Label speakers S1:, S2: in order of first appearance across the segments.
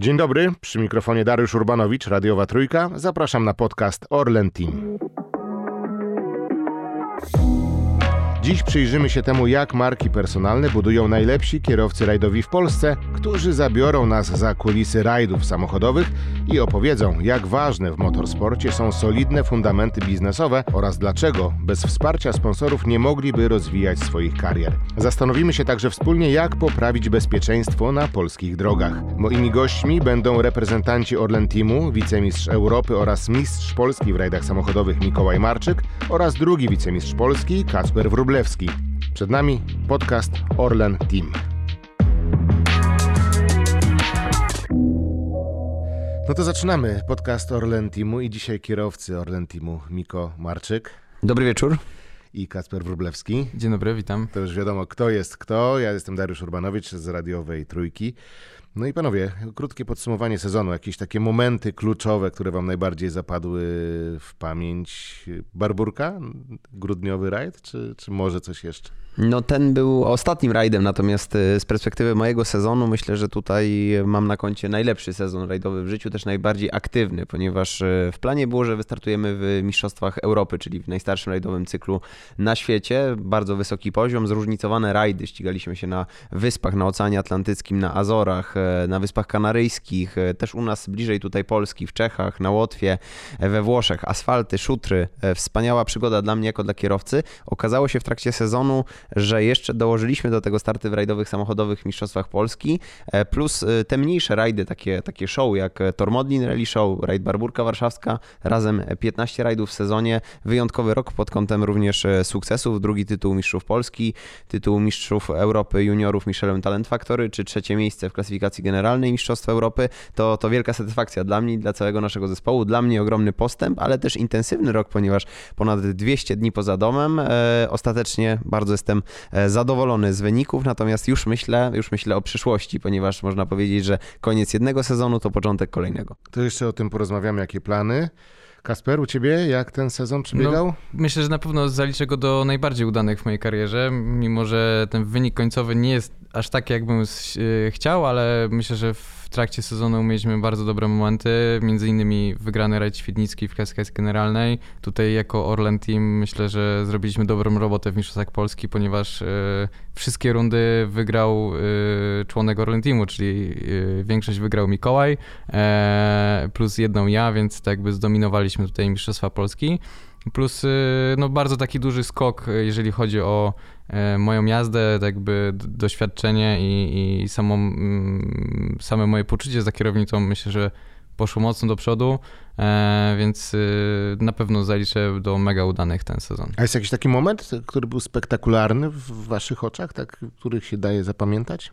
S1: Dzień dobry, przy mikrofonie Dariusz Urbanowicz, Radiowa Trójka. Zapraszam na podcast Orlen Team. Dziś przyjrzymy się temu, jak marki personalne budują najlepsi kierowcy rajdowi w Polsce, którzy zabiorą nas za kulisy rajdów samochodowych i opowiedzą, jak ważne w motorsporcie są solidne fundamenty biznesowe oraz dlaczego bez wsparcia sponsorów nie mogliby rozwijać swoich karier. Zastanowimy się także wspólnie, jak poprawić bezpieczeństwo na polskich drogach. Moimi gośćmi będą reprezentanci Orlen Teamu, wicemistrz Europy oraz mistrz Polski w rajdach samochodowych Mikołaj Marczyk oraz drugi wicemistrz Polski Kasper Wróblewski. Przed nami podcast Orlen Team. No to zaczynamy podcast Orlen Teamu i dzisiaj kierowcy Orlen Teamu Miko Marczyk
S2: Dobry wieczór.
S1: i Kasper Wróblewski.
S3: Dzień dobry, witam.
S1: To już wiadomo, kto jest kto. Ja jestem Dariusz Urbanowicz z radiowej Trójki. No i panowie, krótkie podsumowanie sezonu, jakieś takie momenty kluczowe, które wam najbardziej zapadły w pamięć. Barburka, grudniowy rajd, czy, czy może coś jeszcze?
S2: No ten był ostatnim rajdem, natomiast y, z perspektywy mojego sezonu myślę, że tutaj mam na koncie najlepszy sezon rajdowy w życiu, też najbardziej aktywny, ponieważ y, w planie było, że wystartujemy w Mistrzostwach Europy, czyli w najstarszym rajdowym cyklu na świecie. Bardzo wysoki poziom, zróżnicowane rajdy. Ścigaliśmy się na wyspach, na Oceanie Atlantyckim, na Azorach, e, na Wyspach Kanaryjskich, też u nas bliżej tutaj Polski, w Czechach, na Łotwie, e, we Włoszech, asfalty, szutry. E, Wspaniała przygoda dla mnie jako dla kierowcy. Okazało się w trakcie sezonu, że jeszcze dołożyliśmy do tego starty w rajdowych samochodowych Mistrzostwach Polski, e, plus e, te mniejsze rajdy, takie, takie show jak Tormodlin Rally Show, rajd Barburka Warszawska, razem 15 rajdów w sezonie. Wyjątkowy rok pod kątem również e, sukcesów, drugi tytuł Mistrzów Polski, tytuł Mistrzów Europy Juniorów Michelin Talent Factory, czy trzecie miejsce w klasyfikacji generalnej Mistrzostwa Europy. To, to wielka satysfakcja dla mnie dla całego naszego zespołu. Dla mnie ogromny postęp, ale też intensywny rok, ponieważ ponad 200 dni poza domem. Ostatecznie bardzo jestem e, zadowolony z wyników, natomiast już myślę, już myślę o przyszłości, ponieważ można powiedzieć, że koniec jednego sezonu to początek kolejnego.
S1: To jeszcze o tym porozmawiamy, jakie plany. Kasper, u ciebie jak ten sezon przebiegał?
S3: Myślę, że na pewno zaliczę go do najbardziej udanych w mojej karierze, mimo że ten wynik końcowy nie jest aż taki, jakbym e, chciał, ale myślę, że w trakcie sezonu mieliśmy bardzo dobre momenty, między innymi wygrany rajd Świdnicki w klasyfikacji generalnej. Tutaj jako Orlen Team myślę, że zrobiliśmy dobrą robotę w Mistrzostwach Polski, ponieważ e, wszystkie rundy wygrał e, członek Orlen Teamu, czyli e, większość wygrał Mikołaj, plus jedną ja, więc tak jakby zdominowaliśmy tutaj Mistrzostwa Polski. Plus y, no, bardzo taki duży skok, y, jeżeli chodzi o e, moją jazdę, tak jakby doświadczenie i, i samą, same moje poczucie za kierownicą myślę, że poszło mocno do przodu, e, więc y, na pewno zaliczę do mega udanych ten sezon.
S1: A jest jakiś taki moment, który był spektakularny w waszych oczach, tak, których się daje zapamiętać?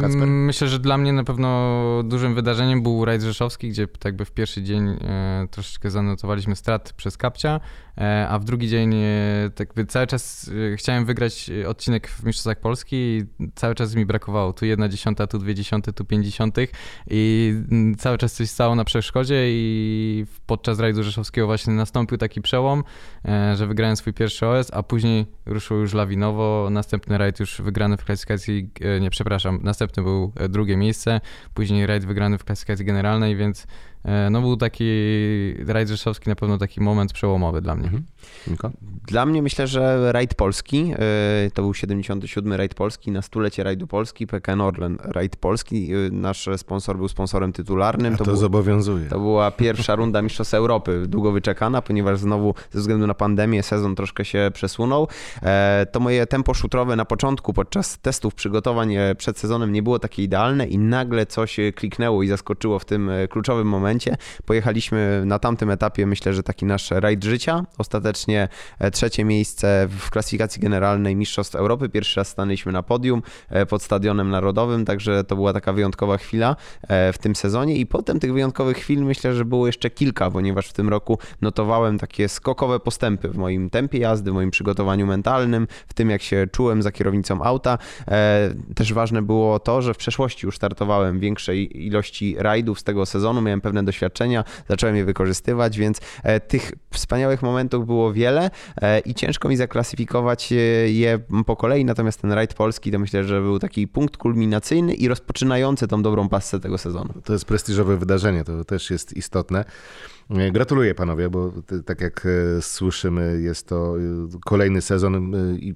S1: Kacper?
S3: Mm, Myślę, że dla mnie na pewno dużym wydarzeniem był rajd rzeszowski, gdzie jakby w pierwszy dzień e, troszeczkę zanotowaliśmy strat przez kapcia, e, a w drugi dzień e, tak cały czas e, chciałem wygrać e, odcinek w Mistrzostwach Polski i cały czas mi brakowało. Tu jedna dziesiąta, tu dwie dziesiąte, tu pięć dziesiątych i mm, cały czas coś stało na przeszkodzie i podczas rajdu rzeszowskiego właśnie nastąpił taki przełom, e, że wygrałem swój pierwszy OS, a później ruszył już lawinowo. Następny rajd już wygrany w klasyfikacji, nie przepraszam, następny był e, drugie miejsce, później rajd wygrany w klasyfikacji generalnej, więc no był taki rajd rzeszowski na pewno taki moment przełomowy dla mnie.
S1: Mhm.
S2: Dla mnie myślę, że rajd Polski, yy, to był 77. rajd Polski na stulecie rajdu Polski, PKN Orlen rajd Polski. Yy, Nasz sponsor był sponsorem tytularnym.
S1: A to,
S2: był-
S1: zobowiązuje.
S2: To była pierwsza runda Mistrzostw Europy, długo wyczekana, ponieważ znowu ze względu na pandemię sezon troszkę się przesunął. E, To moje tempo szutrowe na początku podczas testów przygotowań e, przed sezonem nie było takie idealne i nagle coś e, kliknęło i zaskoczyło w tym e, kluczowym momencie. Pojechaliśmy na tamtym etapie, myślę, że taki nasz rajd życia. Ostatecznie e, trzecie miejsce w klasyfikacji generalnej Mistrzostw Europy. Pierwszy raz stanęliśmy na podium e, pod Stadionem Narodowym, także to była taka wyjątkowa chwila e, w tym sezonie i potem tych wyjątkowych chwil myślę, że było jeszcze kilka, ponieważ w tym roku notowałem takie skokowe postępy w moim tempie jazdy, w moim przygotowaniu mentalnym, w tym jak się czułem za kierownicą auta. Też ważne było to, że w przeszłości już startowałem większej ilości rajdów z tego sezonu, miałem pewne pozytywne doświadczenia, zacząłem je wykorzystywać, więc tych wspaniałych momentów było wiele i ciężko mi zaklasyfikować je po kolei, natomiast ten rajd polski to myślę, że był taki punkt kulminacyjny i rozpoczynający tą dobrą pasę tego sezonu.
S1: To jest prestiżowe wydarzenie, to też jest istotne. Gratuluję panowie, bo tak jak e, słyszymy, jest to e, kolejny sezon e, i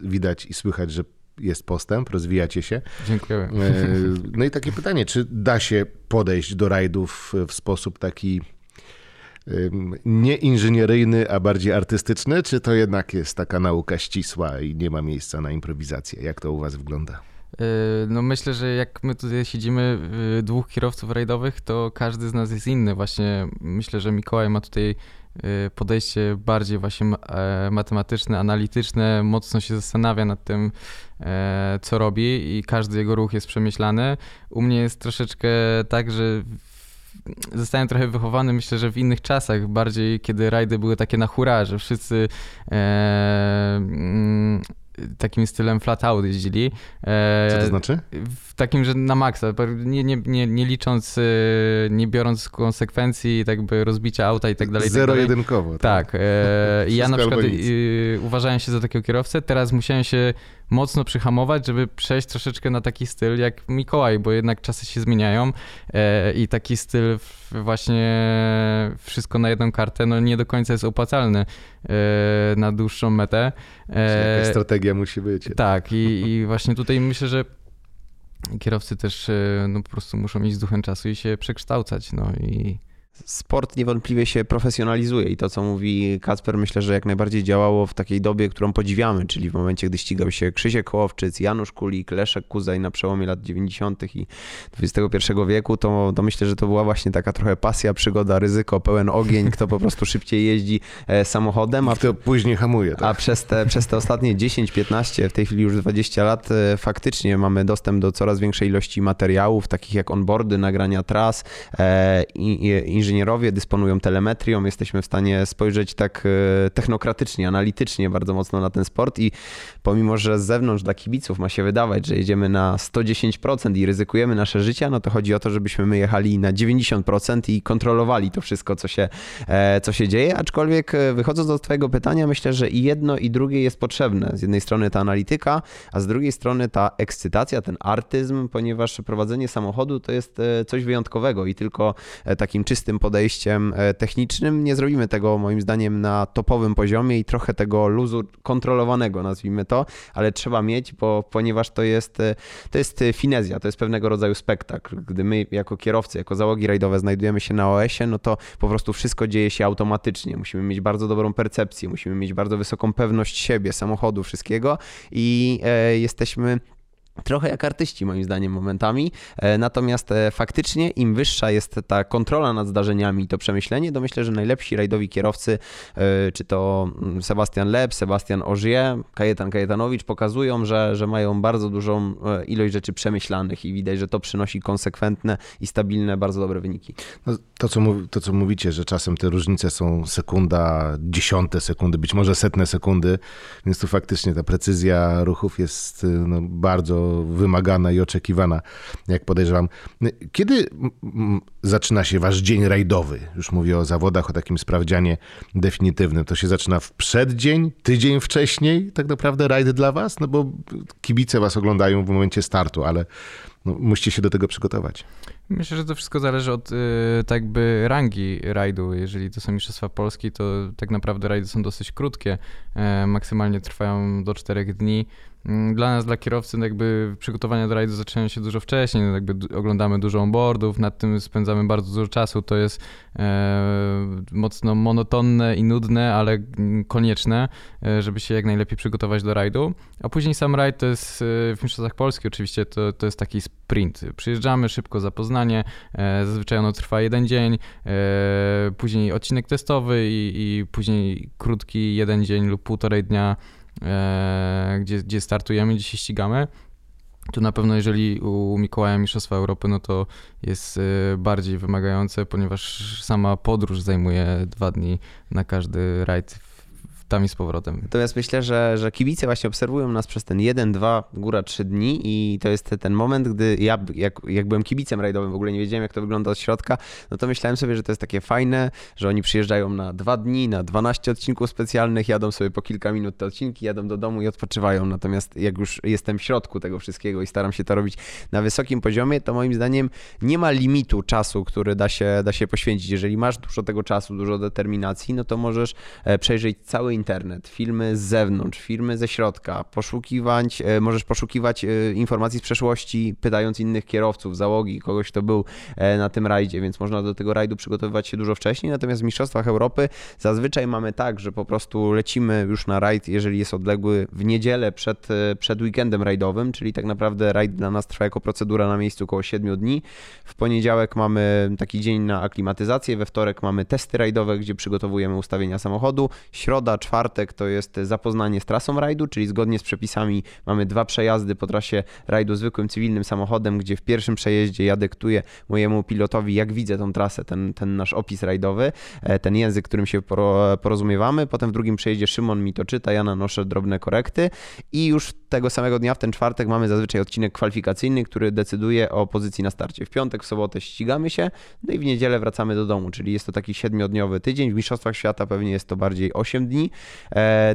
S1: widać i słychać, że jest postęp, rozwijacie się.
S3: Dziękuję.
S1: No i takie pytanie, czy da się podejść do rajdów w sposób taki nie inżynieryjny, a bardziej artystyczny, czy to jednak jest taka nauka ścisła i nie ma miejsca na improwizację? Jak to u was wygląda?
S3: Yy, no myślę, że jak my tutaj siedzimy dwóch kierowców rajdowych, to każdy z nas jest inny. Właśnie myślę, że Mikołaj ma tutaj podejście bardziej właśnie e, matematyczne, analityczne, mocno się zastanawia nad tym, e, co robi i każdy jego ruch jest przemyślany. U mnie jest troszeczkę tak, że zostałem trochę wychowany, myślę, że w innych czasach, bardziej kiedy rajdy były takie na hura, że wszyscy e, takim stylem flat out jeździli.
S1: E, Co to znaczy?
S3: W takim, że na maksa, nie, nie, nie, nie licząc, e, nie biorąc konsekwencji tak by rozbicia auta i tak dalej.
S1: Tak Zero-jedynkowo.
S3: Tak. tak. E, ja na przykład uważałem się za takiego kierowcę, teraz musiałem się mocno przyhamować, żeby przejść troszeczkę na taki styl jak Mikołaj, bo jednak czasy się zmieniają e, i taki styl właśnie wszystko na jedną kartę, no nie do końca jest opłacalny e, na dłuższą metę.
S1: E, jakaś strategia musi być.
S3: Tak i, i właśnie tutaj myślę, że kierowcy też no, po prostu muszą iść z duchem czasu i się przekształcać, no i
S2: sport niewątpliwie się profesjonalizuje i to, co mówi Kacper, myślę, że jak najbardziej działało w takiej dobie, którą podziwiamy, czyli w momencie, gdy ścigał się Krzysiek Kołowczyc, Janusz Kulik, Leszek Kuzaj na przełomie lat 90. i XXI wieku, to, to myślę, że to była właśnie taka trochę pasja, przygoda, ryzyko, pełen ogień, kto po prostu szybciej jeździ e, samochodem.
S1: A kto później hamuje. Tak?
S2: A przez te, przez te ostatnie 10-15, w tej chwili już 20 lat, e, faktycznie mamy dostęp do coraz większej ilości materiałów, takich jak onboardy, nagrania tras e, i, i inżynierowie dysponują telemetrią, jesteśmy w stanie spojrzeć tak e, technokratycznie, analitycznie bardzo mocno na ten sport i pomimo, że z zewnątrz dla kibiców ma się wydawać, że jedziemy na 110% i ryzykujemy nasze życia, no to chodzi o to, żebyśmy my jechali na 90% i kontrolowali to wszystko, co się, e, co się dzieje, aczkolwiek e, wychodząc do twojego pytania, myślę, że i jedno i drugie jest potrzebne. Z jednej strony ta analityka, a z drugiej strony ta ekscytacja, ten artyzm, ponieważ prowadzenie samochodu to jest coś wyjątkowego i tylko takim czystym podejściem e, technicznym. Nie zrobimy tego moim zdaniem na topowym poziomie i trochę tego luzu kontrolowanego, nazwijmy to, ale trzeba mieć, bo ponieważ to jest, e, to jest finezja, to jest pewnego rodzaju spektakl. Gdy my jako kierowcy, jako załogi rajdowe znajdujemy się na OS-ie, no to po prostu wszystko dzieje się automatycznie. Musimy mieć bardzo dobrą percepcję, musimy mieć bardzo wysoką pewność siebie, samochodu, wszystkiego i e, jesteśmy Trochę jak artyści, moim zdaniem, momentami. E, natomiast e, faktycznie, im wyższa jest ta kontrola nad zdarzeniami, to przemyślenie, to myślę, że najlepsi rajdowi kierowcy, e, czy to mm, Sebastian Leb, Sebastian Ogier, Kajetan Kajetanowicz, pokazują, że, że mają bardzo dużą ilość rzeczy przemyślanych i widać, że to przynosi konsekwentne i stabilne, bardzo dobre wyniki.
S1: No, to, co to, co mówicie, że czasem te różnice są sekunda, dziesiąte sekundy, być może setne sekundy, więc tu faktycznie ta precyzja ruchów jest no, bardzo wymagana i oczekiwana, jak podejrzewam. Kiedy zaczyna się wasz dzień rajdowy? Już mówię o zawodach, o takim sprawdzianie definitywnym. To się zaczyna w przeddzień, tydzień wcześniej tak naprawdę rajd dla was? No bo kibice was oglądają w momencie startu, ale no, musicie się do tego przygotować.
S3: Myślę, że to wszystko zależy od y, tak by rangi rajdu. Jeżeli to są Mistrzostwa Polski, to tak naprawdę rajdy są dosyć krótkie. E, maksymalnie trwają do 4 dni. Mm, dla nas, dla kierowcy, jakby przygotowania do rajdu zaczynają się dużo wcześniej. No jakby oglądamy dużo onboardów, nad tym spędzamy bardzo dużo czasu. To jest e, mocno monotonne i nudne, ale konieczne, e, żeby się jak najlepiej przygotować do rajdu. A później sam rajd to jest e, w Mistrzostwach Polski oczywiście, to, to jest taki sprint. Przyjeżdżamy, szybko zapoznanie, zazwyczaj ono trwa jeden dzień, później odcinek testowy i, i później krótki jeden dzień lub półtorej dnia gdzie, gdzie startujemy, gdzie się ścigamy. Tu na pewno, jeżeli u Mikołaja Mistrzostwa Europy, no to jest e, bardziej wymagające, ponieważ sama podróż zajmuje dwa dni na każdy rajd tam i z powrotem.
S2: Natomiast myślę, że, że kibice właśnie obserwują nas przez ten jeden, dwa, góra trzy dni i to jest ten moment, gdy ja, jak, jak byłem kibicem rajdowym, w ogóle nie wiedziałem, jak to wygląda od środka, no to myślałem sobie, że to jest takie fajne, że oni przyjeżdżają na dwa dni, na 12 odcinków specjalnych, jadą sobie po kilka minut te odcinki, jadą do domu i odpoczywają. Natomiast jak już jestem w środku tego wszystkiego i staram się to robić na wysokim poziomie, to moim zdaniem nie ma limitu czasu, który da się, da się poświęcić. Jeżeli masz dużo tego czasu, dużo determinacji, no to możesz e, przejrzeć cały internet, filmy z zewnątrz, filmy ze środka, poszukiwać, e, możesz poszukiwać e, informacji z przeszłości, pytając innych kierowców, załogi, kogoś, kto był na tym rajdzie, więc można do tego rajdu przygotowywać się dużo wcześniej. Natomiast w Mistrzostwach Europy zazwyczaj mamy tak, że po prostu lecimy już na rajd, jeżeli jest odległy w niedzielę przed, przed weekendem rajdowym, czyli tak naprawdę rajd dla nas trwa jako procedura na miejscu około 7 dni. W poniedziałek mamy taki dzień na aklimatyzację, we wtorek mamy testy rajdowe, gdzie przygotowujemy ustawienia samochodu. Środa, czwartek to jest zapoznanie z trasą rajdu, czyli zgodnie z przepisami mamy dwa przejazdy po trasie rajdu zwykłym cywilnym samochodem, gdzie w pierwszym przejeździe ja dyktuję mojemu pilotowi, jak widzę tą trasę, ten, ten nasz opis rajdowy, e, ten język, którym się porozumiewamy. Potem w drugim przejeździe Szymon mi to czyta, ja nanoszę drobne korekty i już tego samego dnia, w ten czwartek mamy zazwyczaj odcinek kwalifikacyjny, który decyduje o pozycji na starcie. W piątek, w sobotę ścigamy się, no i w niedzielę wracamy do domu, czyli jest to taki siedmiodniowy tydzień. W Mistrzostwach Świata pewnie jest to bardziej 8 dni,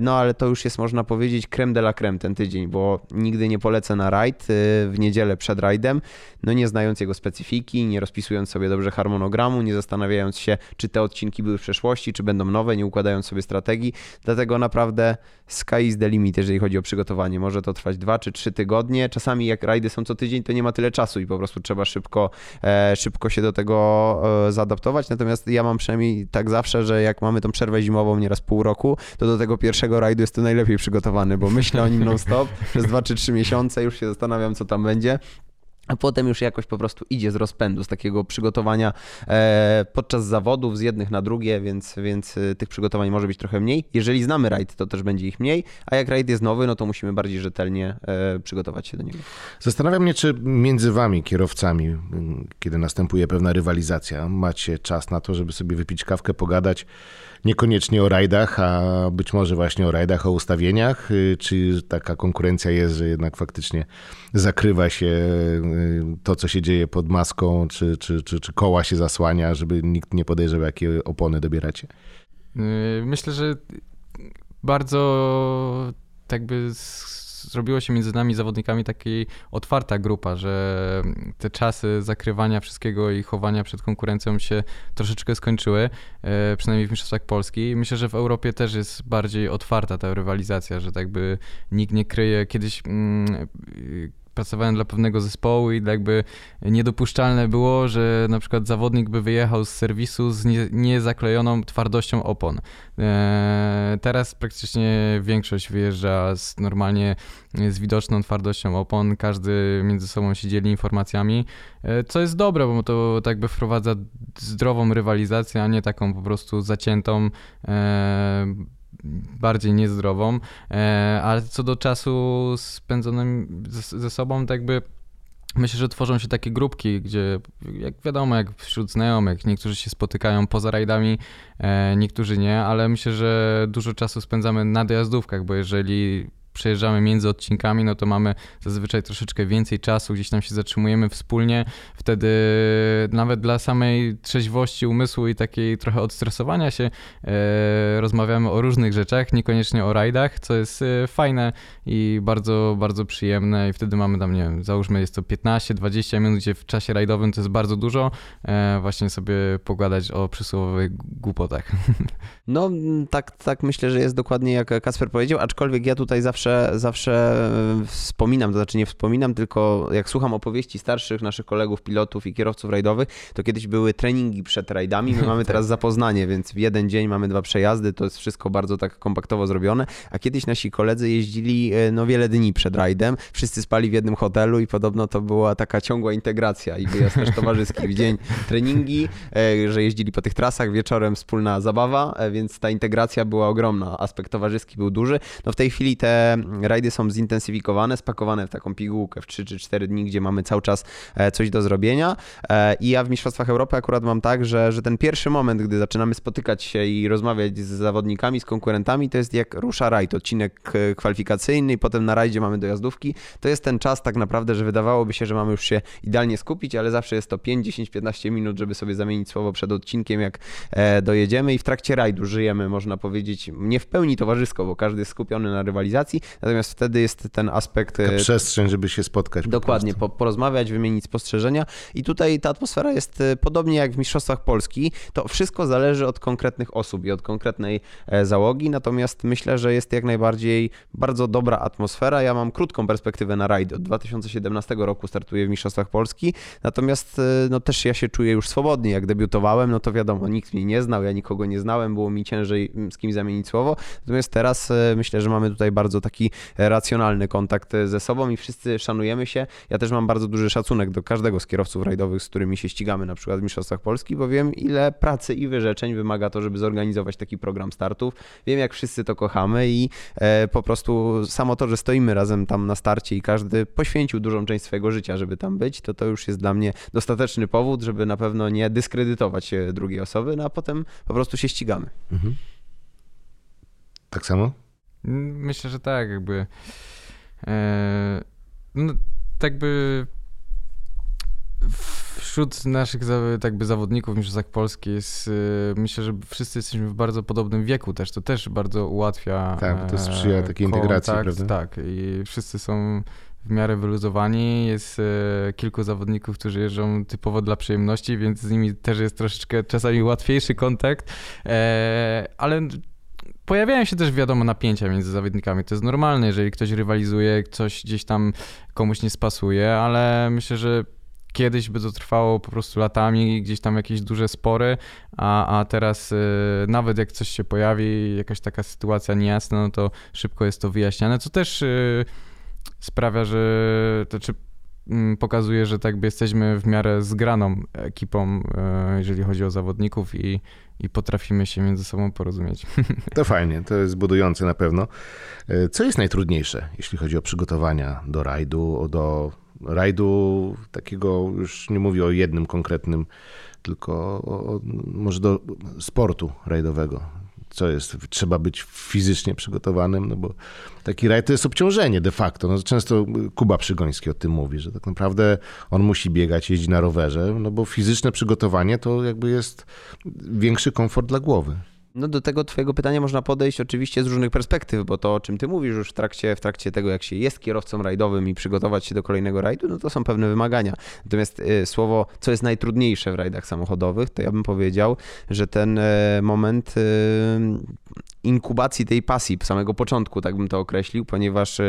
S2: no ale to już jest, można powiedzieć, creme de la creme ten tydzień, bo nigdy nie polecę na rajd e, w niedzielę przed rajdem, no nie znając jego specyfiki, nie rozpisując sobie dobrze harmonogramu, nie zastanawiając się, czy te odcinki były w przeszłości, czy będą nowe, nie układając sobie strategii. Dlatego naprawdę sky is the limit, jeżeli chodzi o przygotowanie. Może to trwać dwa czy trzy tygodnie. Czasami jak rajdy są co tydzień, to nie ma tyle czasu i po prostu trzeba szybko, e, szybko się do tego e, zaadaptować. Natomiast ja mam przynajmniej tak zawsze, że jak mamy tą przerwę zimową nieraz pół roku, to do tego pierwszego rajdu jest to najlepiej przygotowany, bo myślę o nim non-stop przez dwa czy trzy miesiące, już się zastanawiam, co tam będzie a potem już jakoś po prostu idzie z rozpędu, z takiego przygotowania e, podczas zawodów z jednych na drugie, więc, więc e, tych przygotowań może być trochę mniej. Jeżeli znamy rajd, to też będzie ich mniej, a jak rajd jest nowy, no to musimy bardziej rzetelnie e, przygotować się do niego.
S1: Zastanawiam mnie, czy między wami, kierowcami, kiedy następuje pewna rywalizacja, macie czas na to, żeby sobie wypić kawkę, pogadać, niekoniecznie o rajdach, a być może właśnie o rajdach, o ustawieniach, y, czy taka konkurencja jest, że jednak faktycznie zakrywa się y, to, co się dzieje pod maską, czy, czy, czy, czy koła się zasłania, żeby nikt nie podejrzewał, jakie opony dobieracie?
S3: Y, myślę, że bardzo tak by zrobiło się między nami zawodnikami taka otwarta grupa, że te czasy zakrywania wszystkiego i chowania przed konkurencją się troszeczkę skończyły, e, przynajmniej w Mistrzostwach Polski. Myślę, że w Europie też jest bardziej otwarta ta rywalizacja, że tak by nikt nie kryje. Kiedyś mm, pracowałem dla pewnego zespołu i jakby niedopuszczalne było, że na przykład zawodnik by wyjechał z serwisu z nie, niezaklejoną twardością opon. E, teraz praktycznie większość wyjeżdża z normalnie z widoczną twardością opon, każdy między sobą się dzieli informacjami, e, co jest dobre, bo to tak by wprowadza zdrową rywalizację, a nie taką po prostu zaciętą e, bardziej niezdrową, e, ale co do czasu spędzonym ze sobą, tak jakby Myślę, że tworzą się takie grupki, gdzie jak wiadomo, jak wśród znajomych, niektórzy się spotykają poza rajdami, e, niektórzy nie, ale myślę, że dużo czasu spędzamy na dojazdówkach, bo jeżeli przejeżdżamy między odcinkami, no to mamy zazwyczaj troszeczkę więcej czasu, gdzieś tam się zatrzymujemy wspólnie, wtedy nawet dla samej trzeźwości umysłu i takiej trochę odstresowania się e, rozmawiamy o różnych rzeczach, niekoniecznie o rajdach, co jest e, fajne i bardzo, bardzo przyjemne i wtedy mamy tam, nie wiem, załóżmy jest to 15-20 minut, gdzie w czasie rajdowym to jest bardzo dużo, e, właśnie sobie pogadać o przysłowiowych głupotach.
S2: No tak, tak myślę, że jest dokładnie jak Kasper powiedział, aczkolwiek ja tutaj zawsze zawsze, zawsze e, wspominam, to znaczy nie wspominam, tylko jak słucham opowieści starszych naszych kolegów, pilotów i kierowców rajdowych, to kiedyś były treningi przed rajdami, my mamy teraz zapoznanie, więc w jeden dzień mamy dwa przejazdy, to jest wszystko bardzo tak kompaktowo zrobione, a kiedyś nasi koledzy jeździli e, no wiele dni przed rajdem, wszyscy spali w jednym hotelu i podobno to była taka ciągła integracja i wyjazd też towarzyski w dzień treningi, e, że jeździli po tych trasach, wieczorem wspólna zabawa, więc ta integracja była ogromna, aspekt towarzyski był duży. No w tej chwili te rajdy są zintensyfikowane, spakowane w taką pigułkę w 3 czy 4 dni, gdzie mamy cały czas e, coś do zrobienia. E, I ja w Mistrzostwach Europy akurat mam tak, że, że ten pierwszy moment, gdy zaczynamy spotykać się i rozmawiać z zawodnikami, z konkurentami, to jest jak rusza rajd, odcinek e, kwalifikacyjny i potem na rajdzie mamy dojazdówki. To jest ten czas tak naprawdę, że wydawałoby się, że mamy już się idealnie skupić, ale zawsze jest to 5, 10, 15 minut, żeby sobie zamienić słowo przed odcinkiem, jak dojedziemy i w trakcie rajdu żyjemy, można powiedzieć, nie w pełni towarzysko, bo każdy jest skupiony na rywalizacji, natomiast wtedy jest ten aspekt...
S1: Taka przestrzeń, żeby się spotkać.
S2: Dokładnie, po porozmawiać, wymienić spostrzeżenia i tutaj ta atmosfera jest podobnie jak w Mistrzostwach Polski, to wszystko zależy od konkretnych osób i od konkretnej e, załogi, natomiast myślę, że jest jak najbardziej bardzo dobra atmosfera. Ja mam krótką perspektywę na rajd. Od 2017 roku startuję w Mistrzostwach Polski, natomiast e, no też ja się czuję już swobodnie. Jak debiutowałem, no to wiadomo, nikt mnie nie znał, ja nikogo nie znałem, było mi ciężej mm, z kimś zamienić słowo. Natomiast teraz e, myślę, że mamy tutaj bardzo taki racjonalny kontakt ze sobą i wszyscy szanujemy się. Ja też mam bardzo duży szacunek do każdego z kierowców rajdowych, z którymi się ścigamy, na przykład w Mistrzostwach Polski, bo wiem, ile pracy i wyrzeczeń wymaga to, żeby zorganizować taki program startów. Wiem, jak wszyscy to kochamy i e, po prostu samo to, że stoimy razem tam na starcie i każdy poświęcił dużą część swojego życia, żeby tam być, to to już jest dla mnie dostateczny powód, żeby na pewno nie dyskredytować drugiej osoby, no a potem po prostu się ścigamy. Mhm.
S1: Tak samo?
S3: Myślę, że tak, jakby. E, no, tak by wśród naszych tak by zawodników Mistrzostwach Polski jest, y, myślę, że wszyscy jesteśmy w bardzo podobnym wieku też, to też bardzo ułatwia
S1: Tak, to sprzyja takiej integracji, prawda?
S3: Tak, i wszyscy są w miarę wyluzowani. Jest e, kilku zawodników, którzy jeżdżą typowo dla przyjemności, więc z nimi też jest troszeczkę czasami łatwiejszy kontakt, e, ale pojawiają się też, wiadomo, napięcia między zawodnikami. To jest normalne, jeżeli ktoś rywalizuje, coś gdzieś tam komuś nie spasuje, ale myślę, że kiedyś by to trwało po prostu latami, gdzieś tam jakieś duże spory, a, a teraz y, nawet jak coś się pojawi, jakaś taka sytuacja niejasna, no to szybko jest to wyjaśniane, co też y, sprawia, że to czy mm, pokazuje, że tak jesteśmy w miarę zgraną ekipą, y, jeżeli chodzi o zawodników i, i potrafimy się między sobą porozumieć.
S1: To fajnie, to jest budujące na pewno. Y, co jest najtrudniejsze, jeśli chodzi o przygotowania do rajdu, do rajdu takiego, już nie mówię o jednym konkretnym, tylko o, może do sportu rajdowego. Co jest? Trzeba być fizycznie przygotowanym, no bo taki rajd to jest obciążenie de facto. No często Kuba Przygoński o tym mówi, że tak naprawdę on musi biegać, jeździć na rowerze, no bo fizyczne przygotowanie to jakby jest większy komfort dla głowy.
S2: No do tego twojego pytania można podejść oczywiście z różnych perspektyw, bo to o czym ty mówisz już w trakcie, w trakcie tego, jak się jest kierowcą rajdowym i przygotować się do kolejnego rajdu, no to są pewne wymagania. Natomiast y, słowo, co jest najtrudniejsze w rajdach samochodowych, to ja bym powiedział, że ten y, moment y, inkubacji tej pasji, samego początku, tak bym to określił, ponieważ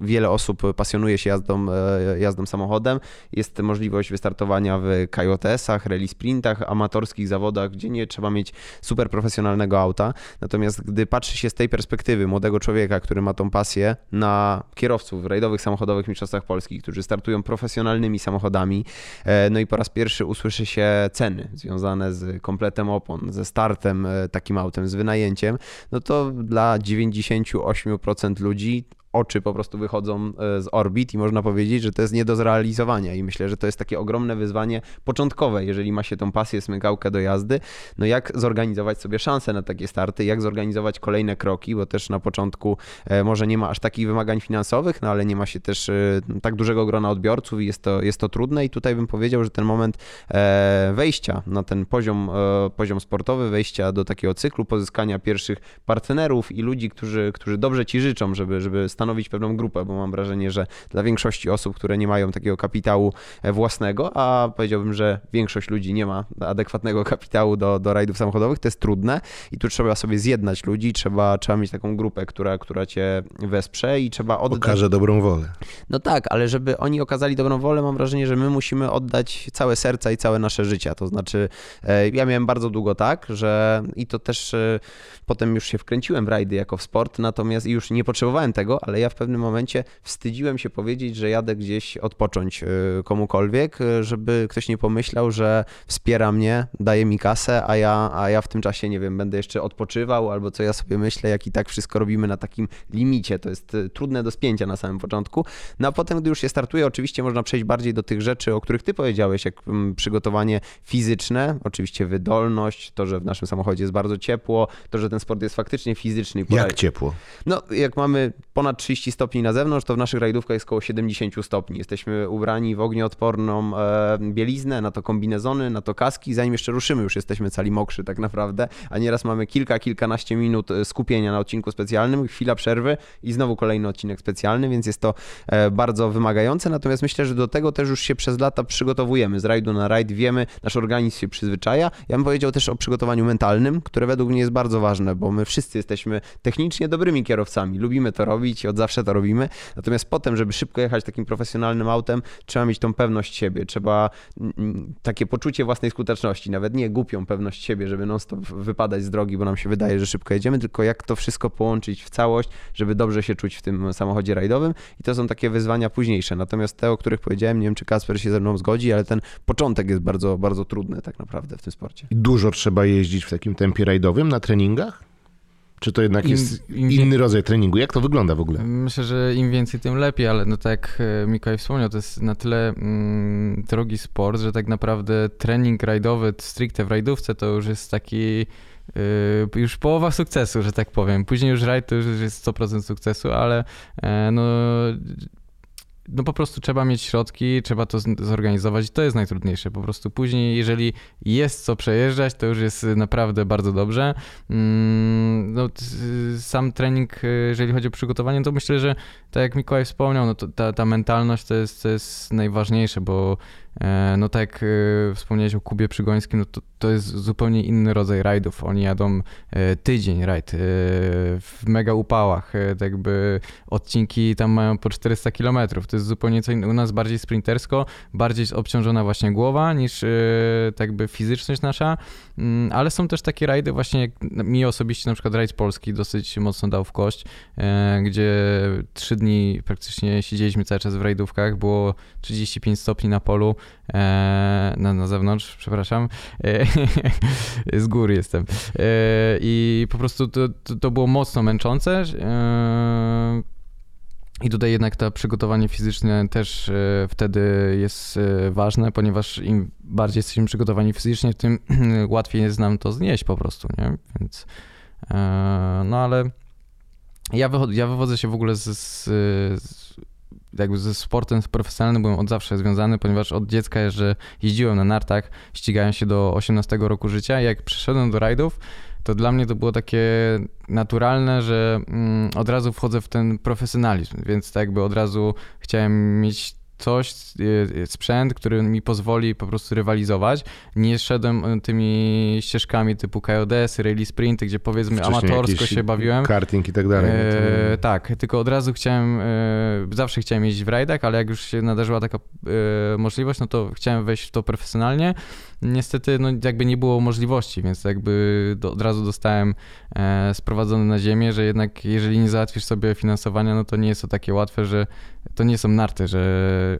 S2: wiele osób pasjonuje się jazdą, e, jazdą samochodem. Jest możliwość wystartowania w KJS-ach, rally sprintach, amatorskich zawodach, gdzie nie trzeba mieć super profesjonalnego auta. Natomiast gdy patrzy się z tej perspektywy młodego człowieka, który ma tą pasję na kierowców rajdowych samochodowych mistrzostwach Polski, którzy startują profesjonalnymi samochodami, e, no i po raz pierwszy usłyszy się ceny związane z kompletem opon, ze startem e, takim autem, z wynajęciem, no to dla 98% ludzi oczy po prostu wychodzą e, z orbit i można powiedzieć, że to jest nie do zrealizowania. I myślę, że to jest takie ogromne wyzwanie początkowe, jeżeli ma się tą pasję, smykałkę do jazdy, no jak zorganizować sobie szansę na takie starty, jak zorganizować kolejne kroki, bo też na początku e, może nie ma aż takich wymagań finansowych, no ale nie ma się też e, tak dużego grona odbiorców i jest to, jest to trudne. I tutaj bym powiedział, że ten moment wejścia na ten poziom, poziom sportowy, wejścia do takiego cyklu, pozyskania pierwszych partnerów i ludzi, którzy, którzy dobrze ci życzą, żeby, żeby stanowić pewną grupę, bo mam wrażenie, że dla większości osób, które nie mają takiego kapitału e, własnego, a powiedziałbym, że większość ludzi nie ma adekwatnego kapitału do, do rajdów samochodowych, to jest trudne i tu trzeba sobie zjednać ludzi, trzeba, trzeba mieć taką grupę, która, która cię wesprze i trzeba oddać...
S1: Okaże dobrą wolę.
S2: No tak, ale żeby oni okazali dobrą wolę, mam wrażenie, że my musimy oddać całe serca i całe nasze życia, to znaczy e, ja miałem bardzo długo tak, że i to też e, potem już się wkręciłem w rajdy jako w sport, natomiast już nie potrzebowałem tego, ale ja w pewnym momencie wstydziłem się powiedzieć, że jadę gdzieś odpocząć komukolwiek, żeby ktoś nie pomyślał, że wspiera mnie, daje mi kasę, a ja, a ja w tym czasie, nie wiem, będę jeszcze odpoczywał, albo co ja sobie myślę, jak i tak wszystko robimy na takim limicie. To jest trudne do spięcia na samym początku. No a potem, gdy już się startuje, oczywiście można przejść bardziej do tych rzeczy, o których ty powiedziałeś, jak mm, przygotowanie fizyczne, oczywiście wydolność, to, że w naszym samochodzie jest bardzo ciepło, to, że ten sport jest faktycznie fizyczny.
S1: Jak ciepło?
S2: No, jak mamy ponad 30 stopni na zewnątrz, to w naszych rajdówkach jest około 70 stopni. Jesteśmy ubrani w ognioodporną e, bieliznę, na to kombinezony, na to kaski, zanim jeszcze ruszymy, już jesteśmy cali mokrzy tak naprawdę, a nieraz mamy kilka, kilkanaście minut e, skupienia na odcinku specjalnym, chwila przerwy i znowu kolejny odcinek specjalny, więc jest to e, bardzo wymagające, natomiast myślę, że do tego też już się przez lata przygotowujemy. Z rajdu na rajd wiemy, nasz organizm się przyzwyczaja. Ja bym powiedział też o przygotowaniu mentalnym, które według mnie jest bardzo ważne, bo my wszyscy jesteśmy technicznie dobrymi kierowcami, lubimy to robić od zawsze to robimy, natomiast potem, żeby szybko jechać takim profesjonalnym autem, trzeba mieć tą pewność siebie, trzeba mm, mm, takie poczucie własnej skuteczności, nawet nie głupią pewność siebie, żeby non-stop wypadać z drogi, bo nam się wydaje, że szybko jedziemy, tylko jak to wszystko połączyć w całość, żeby dobrze się czuć w tym samochodzie rajdowym i to są takie wyzwania późniejsze. Natomiast te, o których powiedziałem, nie wiem, czy Kasper się ze mną zgodzi, ale ten początek jest bardzo, bardzo trudny tak naprawdę w tym sporcie.
S1: Dużo trzeba jeździć w takim tempie rajdowym na treningach? Czy to jednak jest im, inny rodzaj treningu? Jak to wygląda w ogóle?
S3: Myślę, że im więcej, tym lepiej, ale no tak jak e, Mikołaj wspomniał, to jest na tyle mm, drogi sport, że tak naprawdę trening rajdowy stricte w rajdówce to już jest taki Yy, już połowa sukcesu, że tak powiem. Później już rajd to już jest 100% sukcesu, ale e, no no po prostu trzeba mieć środki, trzeba to zorganizować to jest najtrudniejsze. Po prostu później, jeżeli jest co przejeżdżać, to już jest naprawdę bardzo dobrze. Mm, no, sam trening, jeżeli chodzi o przygotowanie, to myślę, że tak jak Mikołaj wspomniał, no ta, ta mentalność to jest, to jest najważniejsze, bo no tak jak e, wspomniałeś o Kubie Przygońskim, no to, to jest zupełnie inny rodzaj rajdów. Oni jadą e, tydzień rajd w mega upałach, tak jakby odcinki tam mają po 400 km. To jest zupełnie co innego. U nas bardziej sprintersko, bardziej obciążona właśnie głowa niż tak jakby fizyczność nasza, mm, ale są też takie rajdy właśnie, jak mi osobiście na przykład rajd polski dosyć mocno dał w kość, gdzie trzy dni praktycznie siedzieliśmy cały czas w rajdówkach, było 35 stopni na polu, e, na, na zewnątrz, przepraszam, e, z góry jestem. E, I po prostu to, to, to było mocno męczące. E, i tutaj jednak to przygotowanie fizyczne też e, wtedy jest e, ważne, ponieważ im bardziej jesteśmy przygotowani fizycznie, tym łatwiej jest nam to znieść po prostu, nie? Więc no ale ja, wychodzę, ja wywodzę się w ogóle z, z, z jakby ze sportem profesjonalnym byłem od zawsze związany, ponieważ od dziecka że jeździłem na nartach, ścigałem się do 18 roku życia jak przyszedłem do rajdów, to dla mnie to było takie naturalne, że mm, od razu wchodzę w ten profesjonalizm, więc tak jakby od razu chciałem mieć coś, y, sprzęt, który mi pozwoli po prostu rywalizować. Nie szedłem y, tymi ścieżkami typu KODS, rally sprinty, gdzie powiedzmy Wcześniej amatorsko się bawiłem.
S1: Karting i tak dalej.
S3: E, tak, tylko od razu chciałem, e, zawsze chciałem jeździć w rajdach, ale jak już się nadarzyła taka e, możliwość, no to chciałem wejść w to profesjonalnie niestety no, jakby nie było możliwości, więc jakby do, od razu dostałem e, sprowadzony na ziemię, że jednak jeżeli nie załatwisz sobie finansowania, no to nie jest to takie łatwe, że to nie są narty, że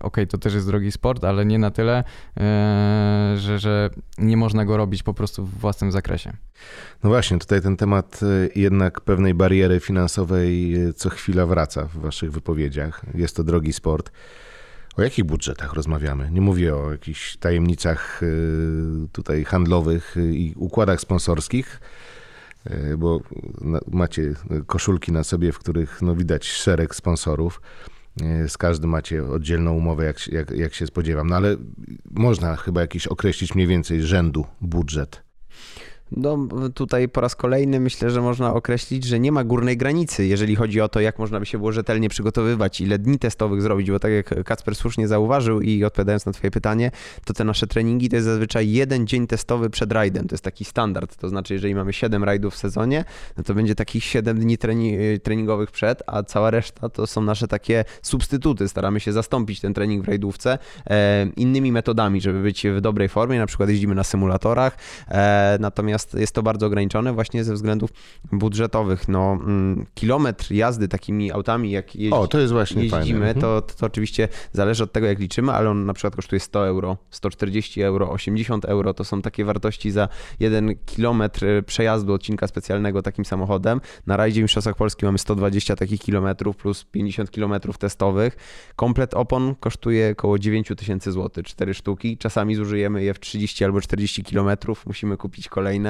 S3: okej, okay, to też jest drogi sport, ale nie na tyle, e, że, że nie można go robić po prostu w własnym zakresie.
S1: No właśnie, tutaj ten temat e, jednak pewnej bariery finansowej e, co chwila wraca w waszych wypowiedziach. Jest to drogi sport. O jakich budżetach rozmawiamy? Nie mówię o jakichś tajemnicach y, tutaj handlowych i układach sponsorskich, y, bo macie koszulki na sobie, w których no widać szereg sponsorów. Y, z każdym macie oddzielną umowę, jak, jak, jak się spodziewam. No ale można chyba jakiś określić mniej więcej rzędu budżet.
S2: No tutaj po raz kolejny myślę, że można określić, że nie ma górnej granicy, jeżeli chodzi o to, jak można by się było rzetelnie przygotowywać, ile dni testowych zrobić, bo tak jak Kacper słusznie zauważył i odpowiadając na twoje pytanie, to te nasze treningi to jest zazwyczaj jeden dzień testowy przed rajdem, to jest taki standard, to znaczy jeżeli mamy 7 rajdów w sezonie, no to będzie takich 7 dni treningowych przed, a cała reszta to są nasze takie substytuty, staramy się zastąpić ten trening w rajdówce e, innymi metodami, żeby być w dobrej formie, na przykład jeździmy na symulatorach, e, natomiast natomiast jest to bardzo ograniczone właśnie ze względów budżetowych. No, mm, kilometr jazdy takimi autami, jak jeździ,
S1: O, to jest właśnie
S2: jeździmy.
S1: Mhm.
S2: to, to, to oczywiście zależy od tego, jak liczymy, ale on na przykład kosztuje 100 euro, 140 euro, 80 euro. To są takie wartości za jeden kilometr przejazdu odcinka specjalnego takim samochodem. Na rajdzie w Mistrzostwach Polski mamy 120 takich kilometrów plus 50 kilometrów testowych. Komplet opon kosztuje około 9 tysięcy złotych, 4 sztuki. Czasami zużyjemy je w 30 albo 40 kilometrów, musimy kupić kolejne.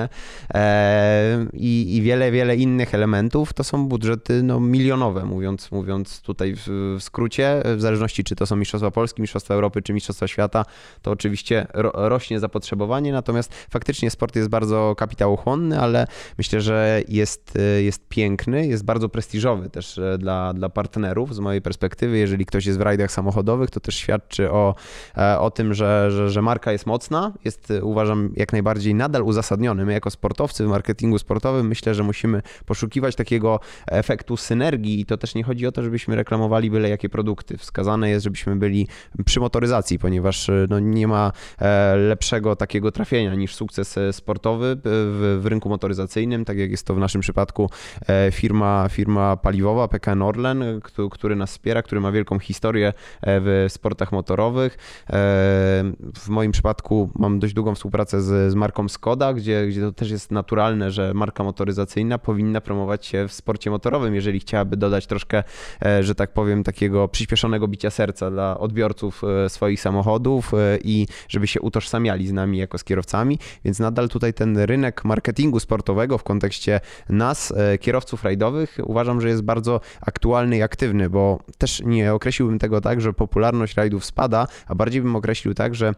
S2: Eee, i, I wiele, wiele innych elementów. To są budżety no, milionowe, mówiąc, mówiąc tutaj w, w skrócie. W zależności, czy to są Mistrzostwa Polski, Mistrzostwa Europy, czy Mistrzostwa Świata, to oczywiście ro, rośnie zapotrzebowanie. Natomiast faktycznie sport jest bardzo kapitałochłonny, ale myślę, że jest, jest piękny, jest bardzo prestiżowy też e, dla, dla partnerów z mojej perspektywy. Jeżeli ktoś jest w rajdach samochodowych, to też świadczy o, e, o tym, że, że, że marka jest mocna. Jest, e, uważam, jak najbardziej nadal uzasadniony. My jako sportowcy w marketingu sportowym myślę, że musimy poszukiwać takiego efektu synergii i to też nie chodzi o to, żebyśmy reklamowali byle jakie produkty. Wskazane jest, żebyśmy byli przy motoryzacji, ponieważ no, nie ma lepszego takiego trafienia niż sukces sportowy w, w rynku motoryzacyjnym, tak jak jest to w naszym przypadku firma, firma paliwowa PKN Orlen, który nas wspiera, który ma wielką historię w sportach motorowych. W moim przypadku mam dość długą współpracę z, z marką Skoda, gdzie, gdzie to też jest naturalne, że marka motoryzacyjna powinna promować się w sporcie motorowym, jeżeli chciałaby dodać troszkę, że tak powiem, takiego przyspieszonego bicia serca dla odbiorców swoich samochodów i żeby się utożsamiali z nami jako z kierowcami, więc nadal tutaj ten rynek marketingu sportowego w kontekście nas, kierowców rajdowych, uważam, że jest bardzo aktualny i aktywny, bo też nie określiłbym tego tak, że popularność rajdów spada, a bardziej bym określił tak, że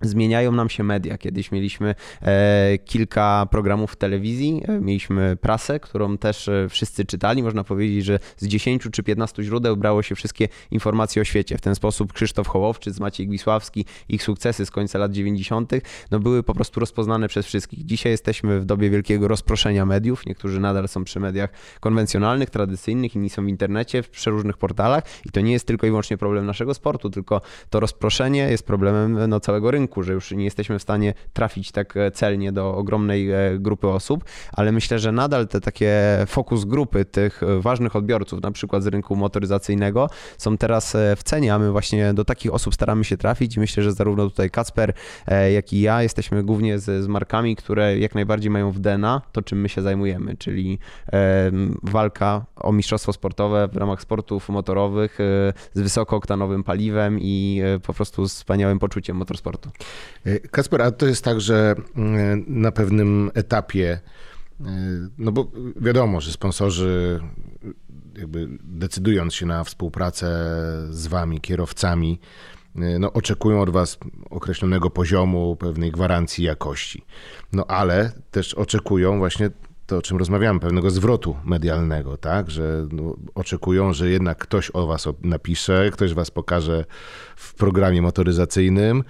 S2: Zmieniają nam się media. Kiedyś mieliśmy e, kilka programów w telewizji, e, mieliśmy prasę, którą też e, wszyscy czytali. Można powiedzieć, że z 10 czy 15 źródeł brało się wszystkie informacje o świecie. W ten sposób Krzysztof Hołowczyc, Maciej Wisławski, ich sukcesy z końca lat 90. No, były po prostu rozpoznane przez wszystkich. Dzisiaj jesteśmy w dobie wielkiego rozproszenia mediów. Niektórzy nadal są przy mediach konwencjonalnych, tradycyjnych, inni są w internecie, w przeróżnych portalach i to nie jest tylko i wyłącznie problem naszego sportu, tylko to rozproszenie jest problemem no, całego rynku że już nie jesteśmy w stanie trafić tak celnie do ogromnej grupy osób, ale myślę, że nadal te takie fokus grupy tych ważnych odbiorców, na przykład z rynku motoryzacyjnego, są teraz w cenie, a my właśnie do takich osób staramy się trafić myślę, że zarówno tutaj Kacper, jak i ja jesteśmy głównie z, z markami, które jak najbardziej mają w DNA to, czym my się zajmujemy, czyli walka o mistrzostwo sportowe w ramach sportów motorowych z wysokooktanowym paliwem i po prostu z wspaniałym poczuciem motorsportu.
S1: Kasper, a to jest tak, że mm, na pewnym etapie, no bo wiadomo, że sponsorzy jakby decydując się na współpracę z wami, kierowcami, no, oczekują od was określonego poziomu, pewnej gwarancji jakości. No ale też oczekują właśnie to, o czym rozmawiamy, pewnego zwrotu medialnego, tak? Że no, oczekują, że jednak ktoś o was napisze, ktoś was pokaże w programie motoryzacyjnym.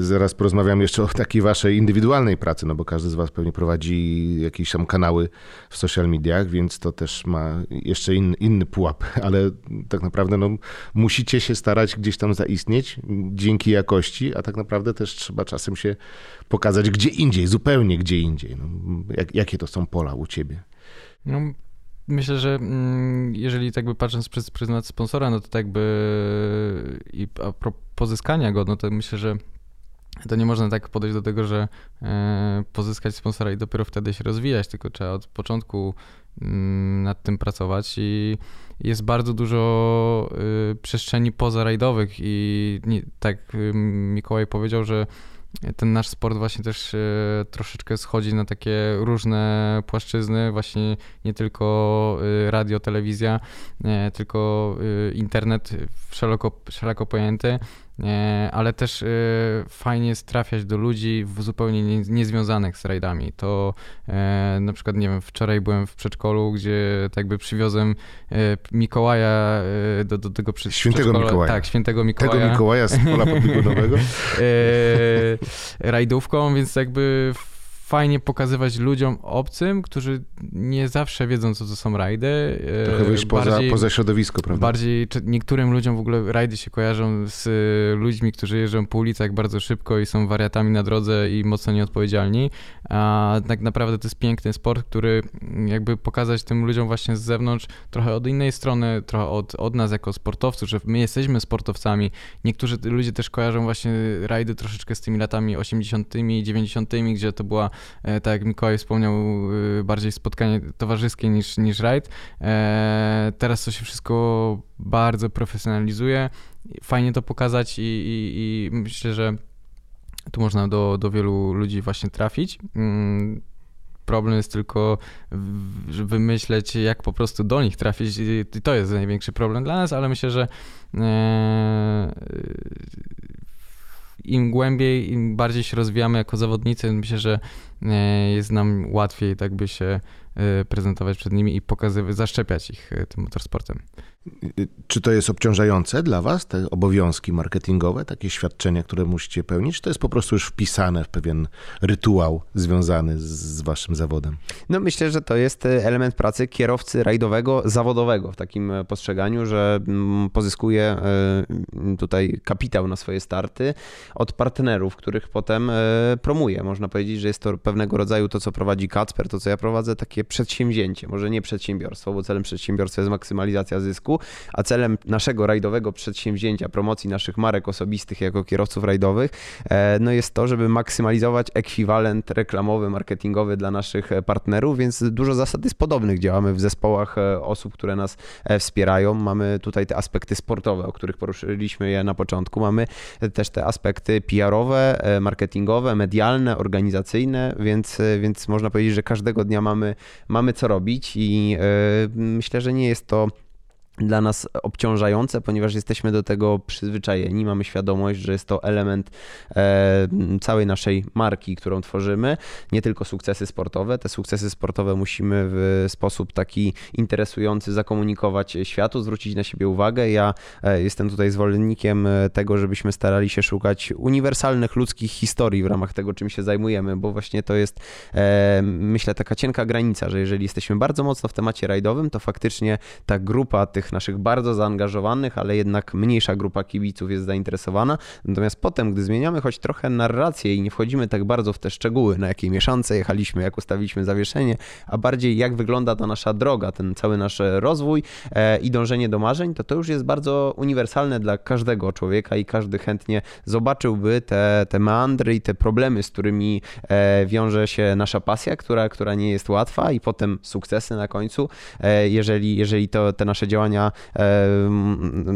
S1: Zaraz porozmawiam jeszcze o takiej waszej indywidualnej pracy, no bo każdy z was pewnie prowadzi jakieś tam kanały w social mediach, więc to też ma jeszcze inny, inny pułap, ale tak naprawdę no, musicie się starać gdzieś tam zaistnieć dzięki jakości, a tak naprawdę też trzeba czasem się pokazać gdzie indziej, zupełnie gdzie indziej. No, jak, jakie to są pola u ciebie?
S3: No, myślę, że mm, jeżeli tak by patrząc przez pryzmat sponsora, no to tak by i a propos pozyskania go, no to myślę, że to nie można tak podejść do tego, że e, pozyskać sponsora i dopiero wtedy się rozwijać, tylko trzeba od początku mm, nad tym pracować i jest bardzo dużo y, przestrzeni pozarajdowych i tak y, Mikołaj powiedział, że ten nasz sport właśnie też e, troszeczkę schodzi na takie różne płaszczyzny, właśnie nie tylko e, radio, telewizja, nie, tylko e, internet szeroko, szeroko pojęty, ale też fajnie jest trafiać do ludzi zupełnie niezwiązanych z rajdami. To na przykład, nie wiem, wczoraj byłem w przedszkolu, gdzie tak jakby przywiozłem Mikołaja do, do tego przedszkola.
S1: Świętego Mikołaja.
S3: Tak, świętego Mikołaja.
S1: Tego Mikołaja z pola podbiegunowego.
S3: rajdówką, więc jakby fajnie pokazywać ludziom obcym, którzy nie zawsze wiedzą, co to są rajdy.
S1: Trochę wyjść poza, poza środowisko, prawda?
S3: Bardziej, niektórym ludziom w ogóle rajdy się kojarzą z ludźmi, którzy jeżdżą po ulicach bardzo szybko i są wariatami na drodze i mocno nieodpowiedzialni, a tak naprawdę to jest piękny sport, który jakby pokazać tym ludziom właśnie z zewnątrz trochę od innej strony, trochę od, od nas jako sportowców, że my jesteśmy sportowcami. Niektórzy ludzie też kojarzą właśnie rajdy troszeczkę z tymi latami 80., 90., gdzie to była, e, tak jak Mikołaj wspomniał, e, bardziej spotkanie towarzyskie niż, niż rajd. E, teraz to się wszystko bardzo profesjonalizuje. Fajnie to pokazać i, i, i myślę, że tu można do, do wielu ludzi właśnie trafić. Mm, problem jest tylko wymyśleć, jak po prostu do nich trafić. I to jest największy problem dla nas, ale myślę, że im głębiej, im bardziej się rozwijamy jako zawodnicy, myślę, że e, jest nam łatwiej tak by się e, prezentować przed nimi i pokazywać, zaszczepiać ich e, tym motorsportem.
S1: Czy to jest obciążające dla Was, te obowiązki marketingowe, takie świadczenia, które musicie pełnić? Czy to jest po prostu już wpisane w pewien rytuał związany z, Waszym zawodem?
S2: No myślę, że to jest e, element pracy kierowcy rajdowego, zawodowego w takim e, postrzeganiu, że mm, pozyskuje e, tutaj kapitał na swoje starty od partnerów, których potem promuje. Można powiedzieć, że jest to pewnego rodzaju to, co prowadzi Kacper, to, co ja prowadzę, takie przedsięwzięcie, może nie przedsiębiorstwo, bo celem przedsiębiorstwa jest maksymalizacja zysku, a celem naszego rajdowego przedsięwzięcia, promocji naszych marek osobistych jako kierowców rajdowych, e, no jest to, żeby maksymalizować ekwiwalent reklamowy, marketingowy dla naszych partnerów, więc dużo zasad jest podobnych. Działamy w zespołach e, osób, które nas e, wspierają. Mamy tutaj te aspekty sportowe, o których poruszyliśmy je na początku. Mamy też te aspekty PR-owe, marketingowe, medialne, organizacyjne, więc, więc można powiedzieć, że każdego dnia mamy, mamy co robić i myślę, że nie jest to dla nas obciążające, ponieważ jesteśmy do tego przyzwyczajeni, mamy świadomość, że jest to element e, całej naszej marki, którą tworzymy, nie tylko sukcesy sportowe. Te sukcesy sportowe musimy w sposób taki interesujący zakomunikować światu, zwrócić na siebie uwagę. Ja e, jestem tutaj zwolennikiem e, tego, żebyśmy starali się szukać uniwersalnych ludzkich historii w ramach tego, czym się zajmujemy, bo właśnie to jest, myślę, taka cienka granica, że jeżeli jesteśmy bardzo mocno w temacie rajdowym, to faktycznie ta grupa tych naszych bardzo zaangażowanych, ale jednak mniejsza grupa kibiców jest zainteresowana. Natomiast potem, gdy zmieniamy choć trochę narrację i nie wchodzimy tak bardzo w te szczegóły, na jakiej mieszance jechaliśmy, jak ustawiliśmy zawieszenie, a bardziej jak wygląda ta nasza droga, ten cały nasz rozwój e, i dążenie do marzeń, to to już jest bardzo uniwersalne dla każdego człowieka i każdy chętnie zobaczyłby te, te meandry i te problemy, z którymi e, wiąże się nasza pasja, która, która nie jest łatwa i potem sukcesy na końcu, e, jeżeli, jeżeli to, te nasze działania działania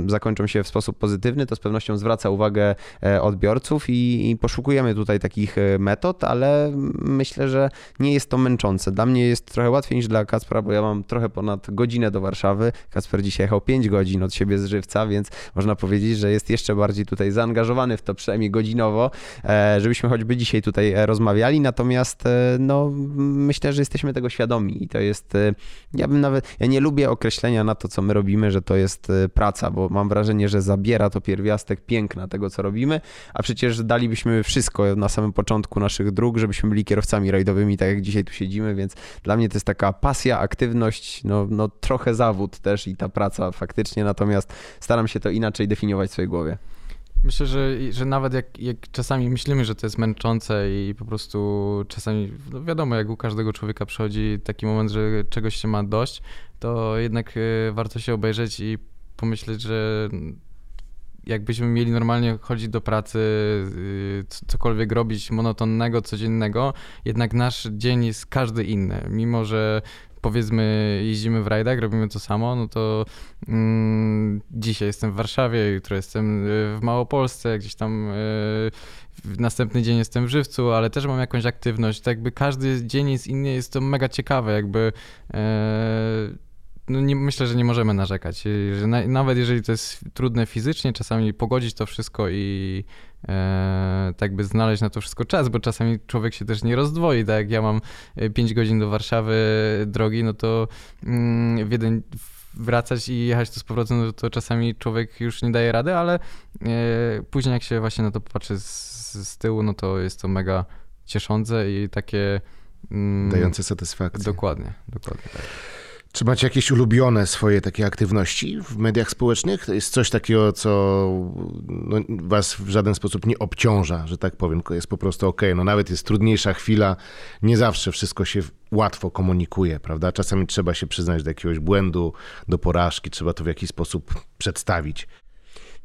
S2: zakończą się w sposób pozytywny, to z pewnością zwraca uwagę e, odbiorców i, poszukujemy tutaj takich e, metod, ale myślę, że nie jest to męczące. Dla mnie jest trochę łatwiej niż dla Kacpra, bo ja mam trochę ponad godzinę do Warszawy. Kacper dzisiaj jechał 5 godzin od siebie z żywca, więc można powiedzieć, że jest jeszcze bardziej tutaj zaangażowany w to przynajmniej godzinowo, e, żebyśmy choćby dzisiaj tutaj rozmawiali. Natomiast no, myślę, że jesteśmy tego świadomi i to jest, ja bym nawet, ja nie lubię określenia na to, co my robimy robimy, że to jest y, praca, bo mam wrażenie, że zabiera to pierwiastek piękna tego, co robimy, a przecież dalibyśmy wszystko na samym początku naszych dróg, żebyśmy byli kierowcami rajdowymi, tak jak dzisiaj tu siedzimy, więc dla mnie to jest taka pasja, aktywność, no, no trochę zawód też i ta praca faktycznie, natomiast staram się to inaczej definiować w swojej głowie.
S3: Myślę, że, że nawet jak, jak czasami myślimy, że to jest męczące i po prostu czasami, no wiadomo, jak u każdego człowieka przychodzi taki moment, że czegoś się ma dość, to jednak e, warto się obejrzeć i pomyśleć, że jakbyśmy mieli normalnie chodzić do pracy, y, cokolwiek robić monotonnego, codziennego, jednak nasz dzień jest każdy inny. Mimo, że powiedzmy jeździmy w rajdach, robimy to samo, no to mm, dzisiaj jestem w Warszawie, jutro jestem y, w Małopolsce, gdzieś tam y, następny dzień jestem w Żywcu, ale też mam jakąś aktywność. Tak jakby każdy dzień jest inny, jest to mega ciekawe, jakby y, no nie, myślę, że nie możemy narzekać. Że na, nawet jeżeli to jest trudne fizycznie, czasami pogodzić to wszystko i e, tak by znaleźć na to wszystko czas, bo czasami człowiek się też nie rozdwoi. Tak jak ja mam 5 e, godzin do Warszawy drogi, no to mm, w jeden wracać i jechać tu z powrotem, no to czasami człowiek już nie daje rady, ale e, później jak się właśnie na to popatrzy z, z tyłu, no to jest to mega cieszące i takie... Mm,
S1: Dające satysfakcję.
S3: Dokładnie, dokładnie tak.
S1: Czy macie jakieś ulubione swoje takie aktywności w mediach społecznych? To jest coś takiego, co no, was w żaden sposób nie obciąża, że tak powiem, jest po prostu ok. No nawet jest trudniejsza chwila, nie zawsze wszystko się łatwo komunikuje, prawda? Czasami trzeba się przyznać do jakiegoś błędu, do porażki, trzeba to w jakiś sposób przedstawić.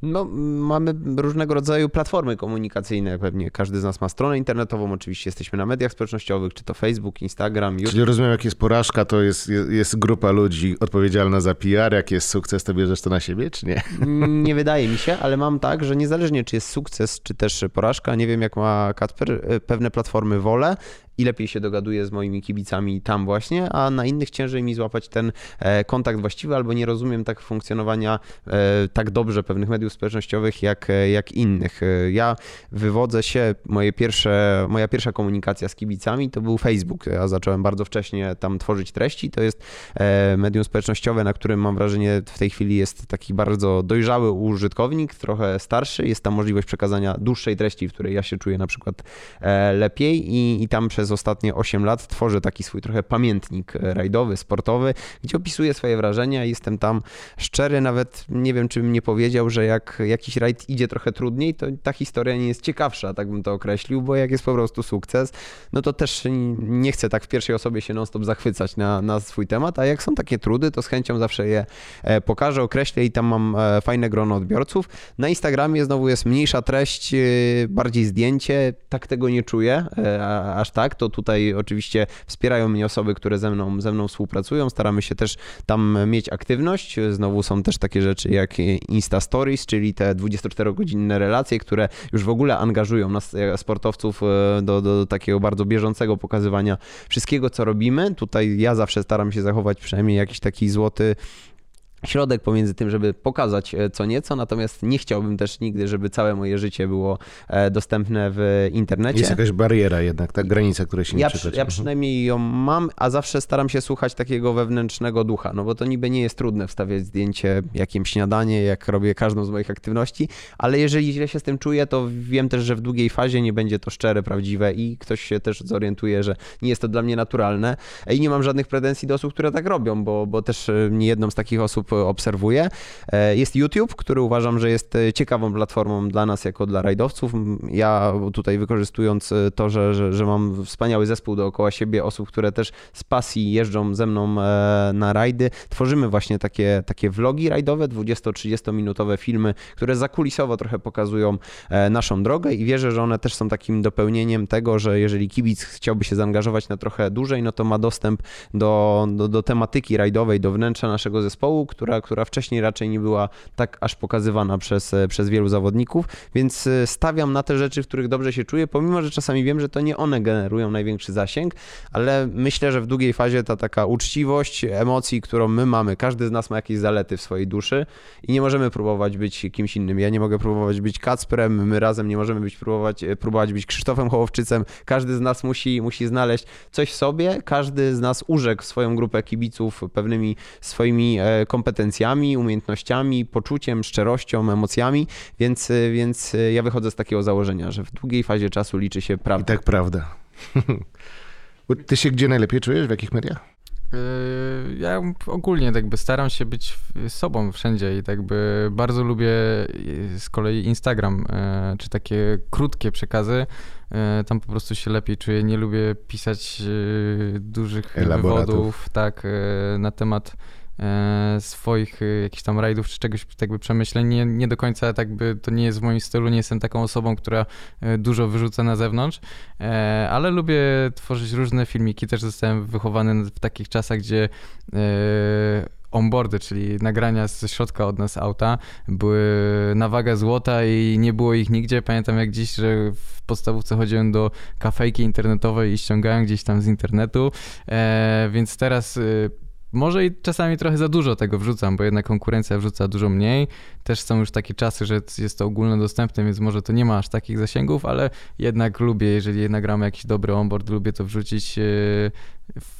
S2: No, mamy różnego rodzaju platformy komunikacyjne. Pewnie każdy z nas ma stronę internetową. Oczywiście jesteśmy na mediach społecznościowych, czy to Facebook, Instagram, YouTube.
S1: Czyli rozumiem, jak jest porażka, to jest, jest grupa ludzi odpowiedzialna za PR. Jak jest sukces, to bierzesz to na siebie, czy nie?
S2: Nie wydaje mi się, ale mam tak, że niezależnie czy jest sukces, czy też porażka, nie wiem jak ma Kacper, pewne platformy wolę i lepiej się dogaduję z moimi kibicami tam właśnie, a na innych ciężej mi złapać ten e, kontakt właściwy, albo nie rozumiem tak funkcjonowania e, tak dobrze pewnych mediów społecznościowych jak, e, jak innych. Ja wywodzę się, moje pierwsze, moja pierwsza komunikacja z kibicami to był Facebook. Ja zacząłem bardzo wcześnie tam tworzyć treści. To jest medium społecznościowe, na którym mam wrażenie w tej chwili jest taki bardzo dojrzały użytkownik, trochę starszy. Jest tam możliwość przekazania dłuższej treści, w której ja się czuję na przykład lepiej i, i tam przez przez ostatnie 8 lat tworzę taki swój trochę pamiętnik rajdowy, sportowy, gdzie opisuję swoje wrażenia. Jestem tam szczery, nawet nie wiem, czy bym nie powiedział, że jak jakiś rajd idzie trochę trudniej, to ta historia nie jest ciekawsza, tak bym to określił, bo jak jest po prostu sukces, no to też nie chcę tak w pierwszej osobie się non-stop zachwycać na, na swój temat, a jak są takie trudy, to z chęcią zawsze je e, pokażę, określę i tam mam e, fajne grono odbiorców. Na Instagramie znowu jest mniejsza treść, e, bardziej zdjęcie, tak tego nie czuję, aż tak, to tutaj oczywiście wspierają mnie osoby, które ze mną, ze mną współpracują. Staramy się też tam mieć aktywność. Znowu są też takie rzeczy jak Insta Stories, czyli te 24-godzinne relacje, które już w ogóle angażują nas, e, sportowców, e, do, do takiego bardzo bieżącego pokazywania wszystkiego, co robimy. Tutaj ja zawsze staram się zachować przynajmniej jakiś taki złoty środek pomiędzy tym, żeby pokazać e, co nieco, natomiast nie chciałbym też nigdy, żeby całe moje życie było e, dostępne w internecie.
S1: Jest jakaś bariera jednak, ta granica, której się nie
S2: ja,
S1: przy,
S2: ja przynajmniej ją mam, a zawsze staram się słuchać takiego wewnętrznego ducha, no bo to niby nie jest trudne wstawiać zdjęcie, jakim śniadanie, jak robię każdą z moich aktywności, ale jeżeli źle się z tym czuję, to wiem też, że w długiej fazie nie będzie to szczere, prawdziwe i ktoś się też zorientuje, że nie jest to dla mnie naturalne. I nie mam żadnych pretensji do osób, które tak robią, bo, bo też e, nie jedną z takich osób obserwuję. E, jest YouTube, który uważam, że jest e, ciekawą platformą dla nas jako dla rajdowców. Ja tutaj wykorzystując e, to, że, że, że mam wspaniały zespół dookoła siebie, osób, które też z pasji jeżdżą ze mną na rajdy, tworzymy właśnie takie, takie vlogi rajdowe, 20-30 minutowe filmy, które zakulisowo trochę pokazują naszą drogę i wierzę, że one też są takim dopełnieniem tego, że jeżeli kibic chciałby się zaangażować na trochę dłużej, no to ma dostęp do, do, do tematyki rajdowej, do wnętrza naszego zespołu, która, która wcześniej raczej nie była tak aż pokazywana przez, e, przez wielu zawodników, więc e, stawiam na te rzeczy, w których dobrze się czuję, pomimo, że czasami wiem, że to nie one generują największy zasięg, ale myślę, że w długiej fazie ta taka uczciwość emocji, którą my mamy, każdy z nas ma jakieś zalety w swojej duszy i nie możemy próbować być kimś innym. Ja nie mogę próbować być Kacprem, my razem nie możemy być próbować, e, próbować być Krzysztofem Hołowczycem. Każdy z nas musi, musi znaleźć coś w sobie, każdy z nas urzekł swoją grupę kibiców pewnymi swoimi kompetencjami, kompetencjami, umiejętnościami, poczuciem, szczerością, emocjami, więc, więc ja wychodzę z takiego założenia, że w długiej fazie czasu liczy się prawda.
S1: I tak prawda. Ty się gdzie najlepiej czujesz? W jakich mediach?
S3: Yy, ja ogólnie tak by staram się być sobą wszędzie i tak by bardzo lubię z kolei Instagram, czy takie krótkie przekazy. Tam po prostu się lepiej czuję. Nie lubię pisać dużych wywodów tak, na temat swoich e, jakichś tam rajdów czy czegoś tak by przemyśleń. Nie, nie do końca tak by to nie jest w moim stylu, nie jestem taką osobą, która e, dużo wyrzuca na zewnątrz, ale lubię tworzyć różne filmiki. Też zostałem wychowany w takich czasach, gdzie onboardy, czyli nagrania ze środka od nas auta, były na wagę złota i nie było ich nigdzie. Pamiętam jak dziś, że w podstawówce chodziłem do kafejki internetowej i ściągałem gdzieś tam z internetu, więc teraz może i czasami trochę za dużo tego wrzucam, bo jednak konkurencja wrzuca dużo mniej. Też są już takie czasy, że jest to ogólnodostępne, więc może to nie ma aż takich zasięgów, ale jednak lubię, jeżeli nagramy jakiś dobry onboard, lubię to wrzucić. E,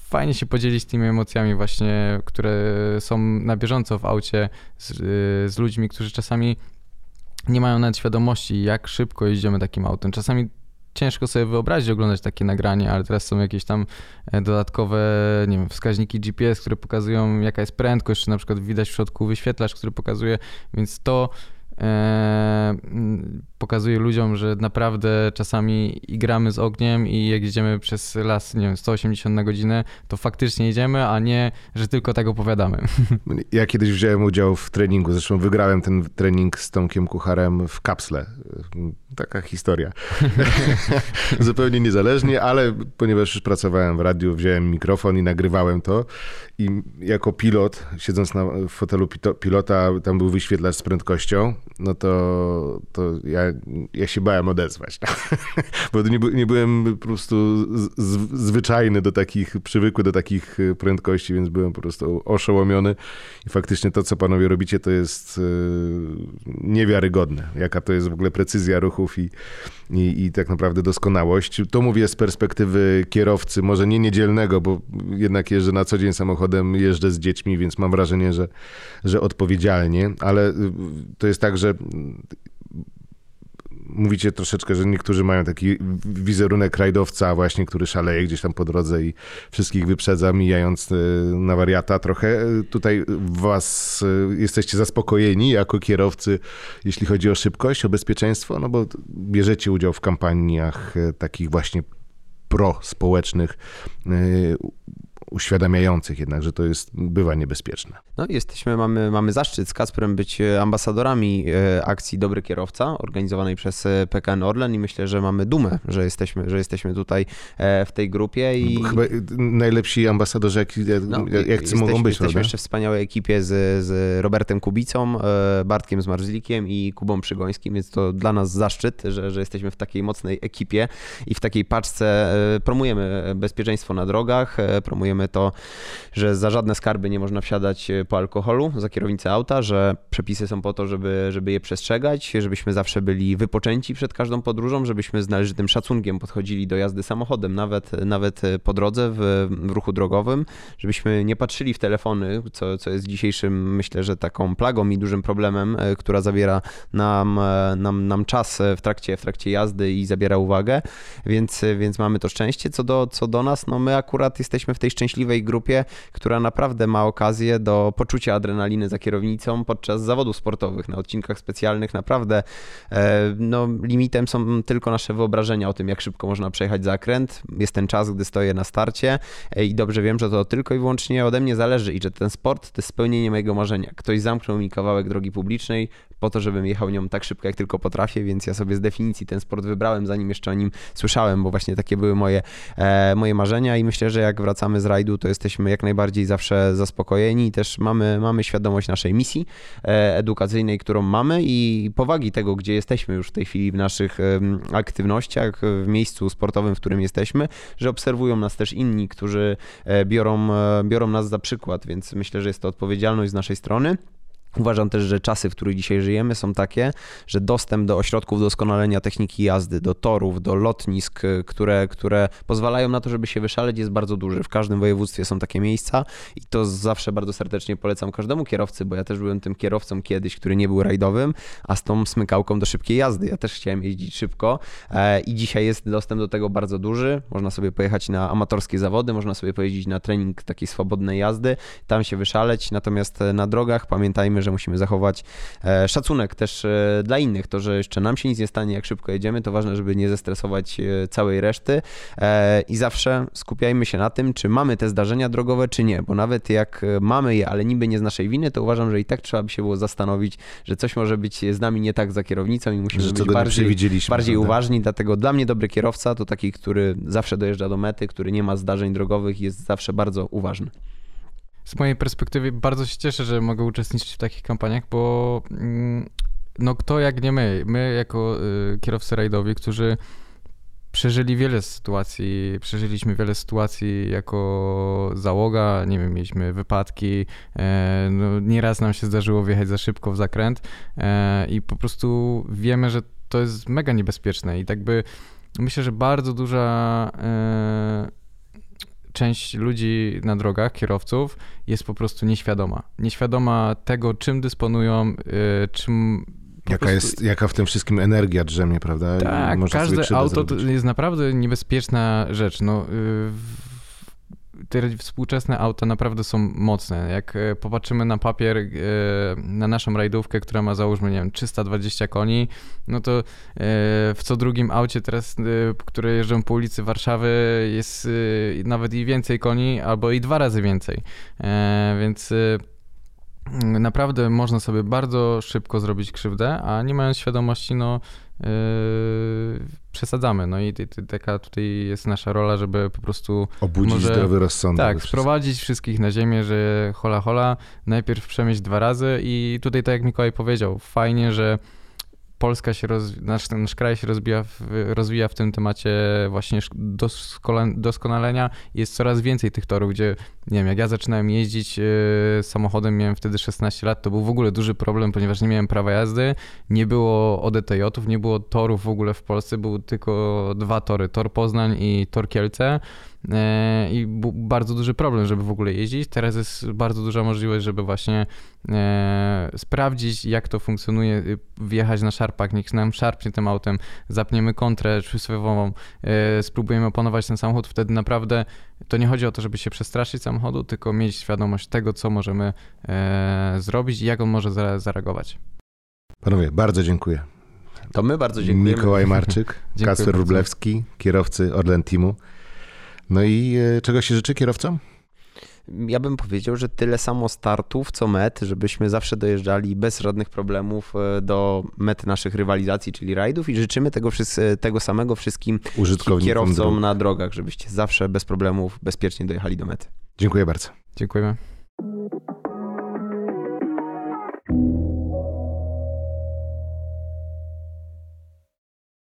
S3: fajnie się podzielić tymi emocjami właśnie, które są na bieżąco w aucie z, z ludźmi, którzy czasami nie mają nawet świadomości, jak szybko jeździmy takim autem. Czasami ciężko sobie wyobrazić oglądać takie nagranie, ale teraz są jakieś tam e, dodatkowe, nie wiem, wskaźniki GPS, które pokazują jaka jest prędkość, czy na przykład widać w środku wyświetlacz, który pokazuje, więc to e, pokazuje ludziom, że naprawdę czasami gramy z ogniem i jak jedziemy przez las, nie wiem, 180 na godzinę, to faktycznie jedziemy, a nie, że tylko tak opowiadamy.
S1: Ja kiedyś wziąłem udział w treningu, zresztą wygrałem ten trening z Tomkiem Kucharem w kapsle. Taka historia. Zupełnie niezależnie, ale ponieważ już pracowałem w radiu, wziąłem mikrofon i nagrywałem to i jako pilot, siedząc na fotelu pilota, tam był wyświetlacz z prędkością, no to, to ja ja się bałem odezwać, bo nie, nie, byłem po prostu z, zwyczajny do takich, przywykły do takich e, prędkości, więc byłem po prostu oszołomiony. I faktycznie to, co panowie robicie, to jest e, niewiarygodne, jaka to jest w ogóle precyzja i, i, i tak naprawdę doskonałość. To mówię z perspektywy kierowcy, może nie niedzielnego, bo jednak jeżdżę na co dzień samochodem, jeżdżę z dziećmi, więc mam wrażenie, że, że odpowiedzialnie, ale to jest tak, że mówicie troszeczkę, że niektórzy mają taki wizerunek rajdowca właśnie, który szaleje gdzieś tam po drodze i wszystkich wyprzedza, mijając e, na wariata trochę. Tutaj was e, jesteście zaspokojeni jako kierowcy, jeśli chodzi o szybkość, o bezpieczeństwo, no bo bierzecie udział w kampaniach e, takich właśnie pro-społecznych, uświadamiających jednak, że to jest, bywa niebezpieczne.
S2: No jesteśmy, mamy, mamy zaszczyt z Kasprem być e, ambasadorami e, akcji Dobry Kierowca, organizowanej przez e, PKN Orlen i myślę, że mamy dumę, że jesteśmy, że jesteśmy tutaj w tej grupie. I...
S1: Chyba najlepsi ambasadorzy, jak, no, jak jesteśmy, mogą być,
S2: Jesteśmy
S1: prawda?
S2: jeszcze w wspaniałej ekipie z, z Robertem Kubicą, Bartkiem Zmarzlikiem i Kubą Przygońskim, więc to dla nas zaszczyt, że, że jesteśmy w takiej mocnej ekipie i w takiej paczce promujemy bezpieczeństwo na drogach, promujemy to, że za żadne skarby nie można wsiadać e, po alkoholu za kierownicę auta, że przepisy są po to, żeby, żeby je przestrzegać, żebyśmy zawsze byli wypoczęci przed każdą podróżą, żebyśmy z należytym szacunkiem podchodzili do jazdy samochodem, nawet, nawet po drodze w, w ruchu drogowym, żebyśmy nie patrzyli w telefony, co, co jest dzisiejszym, myślę, że taką plagą i dużym problemem, e, która zabiera nam, e, nam, nam czas w trakcie, w trakcie jazdy i zabiera uwagę, więc, więc mamy to szczęście. Co do, co do nas, no my akurat jesteśmy w tej szczęśliwej szczęśliwej grupie, która naprawdę ma okazję do poczucia adrenaliny za kierownicą podczas zawodów sportowych. Na odcinkach specjalnych naprawdę e, no, limitem są tylko nasze wyobrażenia o tym, jak szybko można przejechać zakręt. Jest ten czas, gdy stoję na starcie e, i dobrze wiem, że to tylko i wyłącznie ode mnie zależy i że ten sport to jest spełnienie mojego marzenia. Ktoś zamknął mi kawałek drogi publicznej, po to, żebym jechał nią tak szybko, jak tylko potrafię, więc ja sobie z definicji ten sport wybrałem, zanim jeszcze o nim słyszałem, bo właśnie takie były moje, e, moje marzenia i myślę, że jak wracamy z rajdu, to jesteśmy jak najbardziej zawsze zaspokojeni i też mamy, mamy świadomość naszej misji e, edukacyjnej, którą mamy i powagi tego, gdzie jesteśmy już w tej chwili w naszych e, aktywnościach, w miejscu sportowym, w którym jesteśmy, że obserwują nas też inni, którzy e, biorą, e, biorą nas za przykład, więc myślę, że jest to odpowiedzialność z naszej strony. Uważam też, że czasy, w których dzisiaj żyjemy, są takie, że dostęp do ośrodków doskonalenia techniki jazdy, do torów, do lotnisk, y, które, które pozwalają na to, żeby się wyszaleć, jest bardzo duży. W każdym województwie są takie miejsca i to zawsze bardzo serdecznie polecam każdemu kierowcy, bo ja też byłem tym kierowcą kiedyś, który nie był rajdowym, a z tą smykałką do szybkiej jazdy. Ja też chciałem jeździć szybko e, i dzisiaj jest dostęp do tego bardzo duży. Można sobie pojechać na amatorskie zawody, można sobie pojeździć na trening takiej swobodnej jazdy, tam się wyszaleć, natomiast na drogach pamiętajmy, że musimy zachować e, szacunek też e, dla innych. To, że jeszcze nam się nic nie stanie, jak szybko jedziemy, to ważne, żeby nie zestresować e, całej reszty i zawsze skupiajmy się na tym, czy mamy te zdarzenia drogowe, czy nie, bo nawet jak mamy je, ale niby nie z naszej winy, to uważam, że i tak trzeba by się było zastanowić, że coś może być z nami nie tak za kierownicą i musimy że być bardziej, bardziej uważni. Dlatego dla mnie dobry kierowca to taki, który zawsze dojeżdża do mety, który nie ma zdarzeń drogowych, jest zawsze bardzo uważny
S3: z mojej perspektywy bardzo się cieszę, że mogę uczestniczyć w takich kampaniach, bo mm, no kto jak nie my, my jako y, kierowcy rajdowi, którzy przeżyli wiele sytuacji, przeżyliśmy wiele sytuacji jako załoga, nie wiem, mieliśmy wypadki, e, no, nieraz nam się zdarzyło wjechać za szybko w zakręt e, i po prostu wiemy, że to jest mega niebezpieczne. I tak by myślę, że bardzo duża e, część ludzi na drogach, kierowców, jest po prostu nieświadoma. Nieświadoma tego, czym dysponują, y, czym
S1: Jaka,
S3: prostu-
S1: jest, jaka w tym wszystkim energia drzemie, prawda?
S3: Tak,
S1: można
S3: każde auto to jest naprawdę niebezpieczna rzecz. No, y, te współczesne auta naprawdę są mocne. Jak e, popatrzymy na papier, e, na naszą rajdówkę, która ma załóżmy, nie wiem, 320 koni, no to e, w co drugim aucie teraz, które jeżdżą po ulicy Warszawy jest nawet i więcej koni, albo i dwa razy więcej. Więc naprawdę można sobie bardzo szybko zrobić krzywdę, a nie mając świadomości, no przesadzamy. No i ty- ty- taka tutaj jest nasza rola, żeby po prostu
S1: Obudzić
S3: może-
S1: zdrowy rozsądek.
S3: tak, sprowadzić wszystkich na ziemię, że hola hola, najpierw przemyśl dwa razy i tutaj tak jak Mikołaj powiedział, fajnie, że Polska się, rozwi- nasz, nasz kraj się rozwija w, rozwija w tym temacie właśnie doskonalenia. Jest coraz więcej tych torów, gdzie, nie wiem, jak ja zaczynałem jeździć e, samochodem, miałem wtedy 16 lat, to był w ogóle duży problem, ponieważ nie miałem prawa jazdy, nie było ODTJ-ów, nie było torów w ogóle w Polsce, były tylko dwa tory, Tor Poznań i Tor Kielce. E, I był bardzo duży problem, żeby w ogóle jeździć. Teraz jest bardzo duża możliwość, żeby właśnie e, sprawdzić, jak to funkcjonuje, y, wjechać na szarpak, niech nam szarpnie tym autem, zapniemy kontrę przysłowiową, spróbujemy opanować ten samochód. Wtedy naprawdę to nie chodzi o to, żeby się przestraszyć samochodu, tylko mieć świadomość tego, co możemy e, zrobić i jak on może za- zareagować.
S1: Panowie, bardzo dziękuję.
S2: To my bardzo dziękujemy.
S1: Mikołaj Marczyk,
S3: bardzo.
S1: Rublewski, kierowcy Orlen Teamu. No i e, czego się życzy kierowcom?
S2: Ja bym powiedział, że tyle samo startów, co met, żebyśmy zawsze dojeżdżali bez żadnych problemów e, do mety naszych rywalizacji, czyli rajdów i życzymy tego, wszys- tego samego wszystkim kierowcom
S1: dróg.
S2: na drogach, żebyście zawsze bez problemów bezpiecznie dojechali do mety.
S1: Dziękuję bardzo.
S3: Dziękujemy.